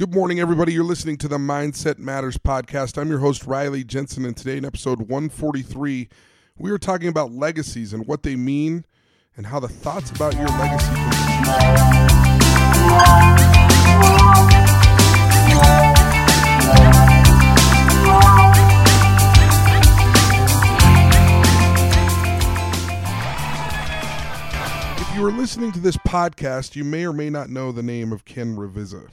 Good morning, everybody. You're listening to the Mindset Matters podcast. I'm your host, Riley Jensen, and today in episode 143, we are talking about legacies and what they mean and how the thoughts about your legacy can If you are listening to this podcast, you may or may not know the name of Ken Ravizza.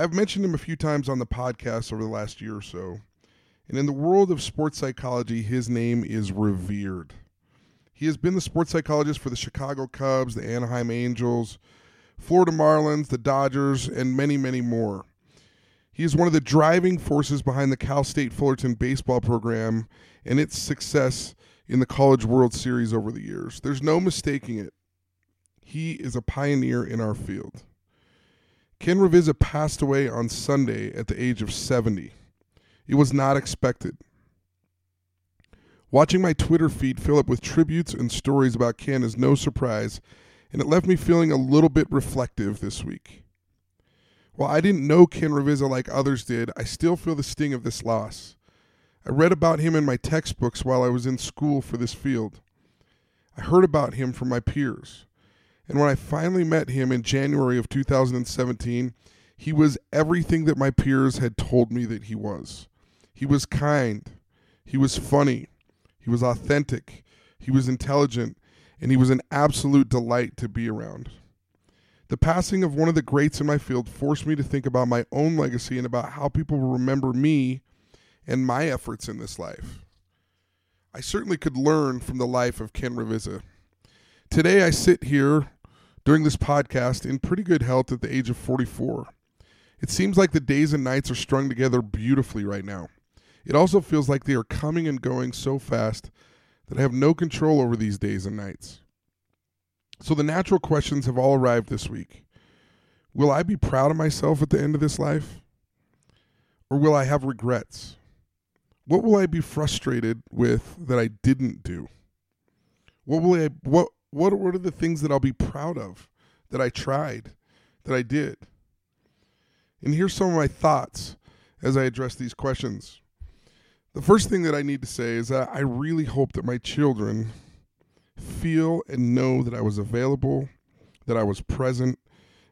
I've mentioned him a few times on the podcast over the last year or so. And in the world of sports psychology, his name is revered. He has been the sports psychologist for the Chicago Cubs, the Anaheim Angels, Florida Marlins, the Dodgers, and many, many more. He is one of the driving forces behind the Cal State Fullerton baseball program and its success in the College World Series over the years. There's no mistaking it. He is a pioneer in our field. Ken Ravizza passed away on Sunday at the age of 70. It was not expected. Watching my Twitter feed fill up with tributes and stories about Ken is no surprise, and it left me feeling a little bit reflective this week. While I didn't know Ken Ravizza like others did, I still feel the sting of this loss. I read about him in my textbooks while I was in school for this field. I heard about him from my peers. And when I finally met him in January of 2017, he was everything that my peers had told me that he was. He was kind, he was funny, he was authentic, he was intelligent, and he was an absolute delight to be around. The passing of one of the greats in my field forced me to think about my own legacy and about how people will remember me and my efforts in this life. I certainly could learn from the life of Ken Ravizza. Today I sit here during this podcast in pretty good health at the age of 44. It seems like the days and nights are strung together beautifully right now. It also feels like they are coming and going so fast that I have no control over these days and nights. So the natural questions have all arrived this week. Will I be proud of myself at the end of this life? Or will I have regrets? What will I be frustrated with that I didn't do? What will I what what what are the things that I'll be proud of that I tried, that I did? And here's some of my thoughts as I address these questions. The first thing that I need to say is that I really hope that my children feel and know that I was available, that I was present,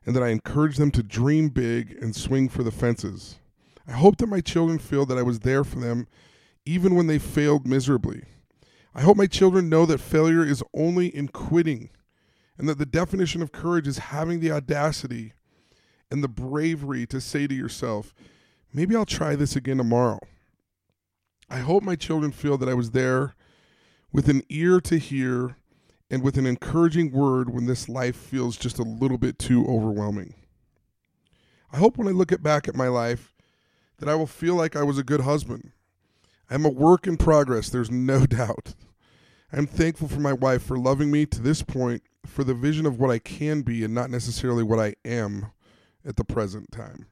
and that I encourage them to dream big and swing for the fences. I hope that my children feel that I was there for them even when they failed miserably. I hope my children know that failure is only in quitting and that the definition of courage is having the audacity and the bravery to say to yourself, maybe I'll try this again tomorrow. I hope my children feel that I was there with an ear to hear and with an encouraging word when this life feels just a little bit too overwhelming. I hope when I look back at my life that I will feel like I was a good husband. I'm a work in progress, there's no doubt. I'm thankful for my wife for loving me to this point, for the vision of what I can be and not necessarily what I am at the present time.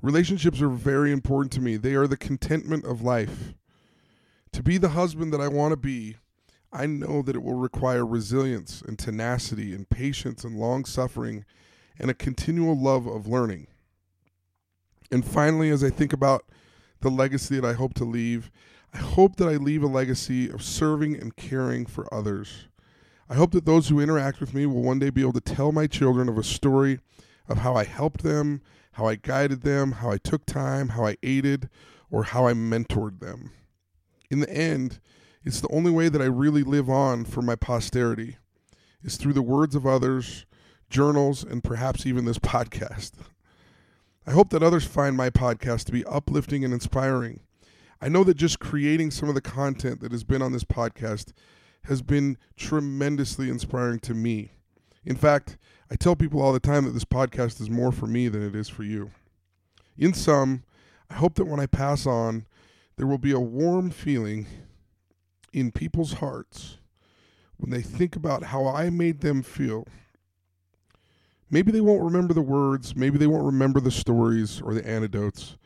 Relationships are very important to me. They are the contentment of life. To be the husband that I want to be, I know that it will require resilience and tenacity and patience and long suffering and a continual love of learning. And finally, as I think about the legacy that I hope to leave, I hope that I leave a legacy of serving and caring for others. I hope that those who interact with me will one day be able to tell my children of a story of how I helped them, how I guided them, how I took time, how I aided, or how I mentored them. In the end, it's the only way that I really live on for my posterity is through the words of others, journals, and perhaps even this podcast. I hope that others find my podcast to be uplifting and inspiring. I know that just creating some of the content that has been on this podcast has been tremendously inspiring to me. In fact, I tell people all the time that this podcast is more for me than it is for you. In sum, I hope that when I pass on, there will be a warm feeling in people's hearts when they think about how I made them feel. Maybe they won't remember the words, maybe they won't remember the stories or the anecdotes,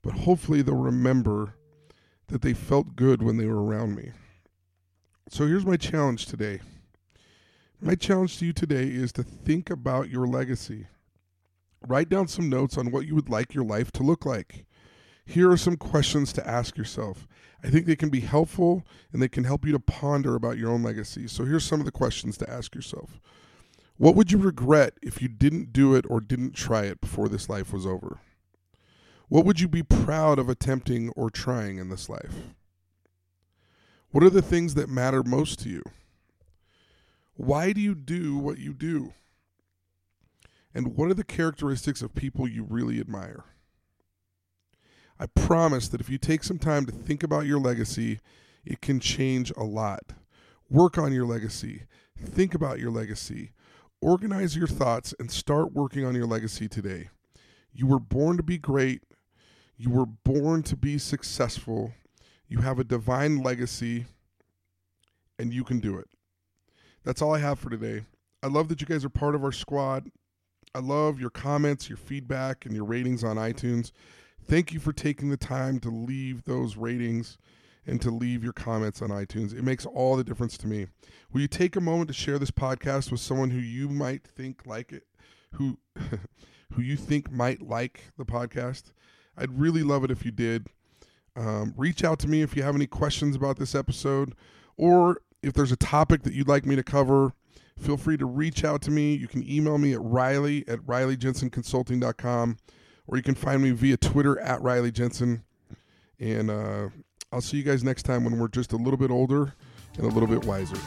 but hopefully they'll remember that they felt good when they were around me. So here's my challenge today. My challenge to you today is to think about your legacy. Write down some notes on what you would like your life to look like. Here are some questions to ask yourself. I think they can be helpful and they can help you to ponder about your own legacy. So here's some of the questions to ask yourself. What would you regret if you didn't do it or didn't try it before this life was over? What would you be proud of attempting or trying in this life? What are the things that matter most to you? Why do you do what you do? And what are the characteristics of people you really admire? I promise that if you take some time to think about your legacy, it can change a lot. Work on your legacy. Think about your legacy. Organize your thoughts and start working on your legacy today. You were born to be great. You were born to be successful. You have a divine legacy, and you can do it. That's all I have for today. I love that you guys are part of our squad. I love your comments, your feedback, and your ratings on iTunes. Thank you for taking the time to leave those ratings and to leave your comments on iTunes. It makes all the difference to me. Will you take a moment to share this podcast with someone who you might think like it, who who you think might like the podcast? I'd really love it if you did. Um, reach out to me if you have any questions about this episode, or if there's a topic that you'd like me to cover. Feel free to reach out to me. You can email me at riley at rileyjensenconsulting.com, or you can find me via Twitter at Riley Jensen. And uh, I'll see you guys next time when we're just a little bit older and a little bit wiser.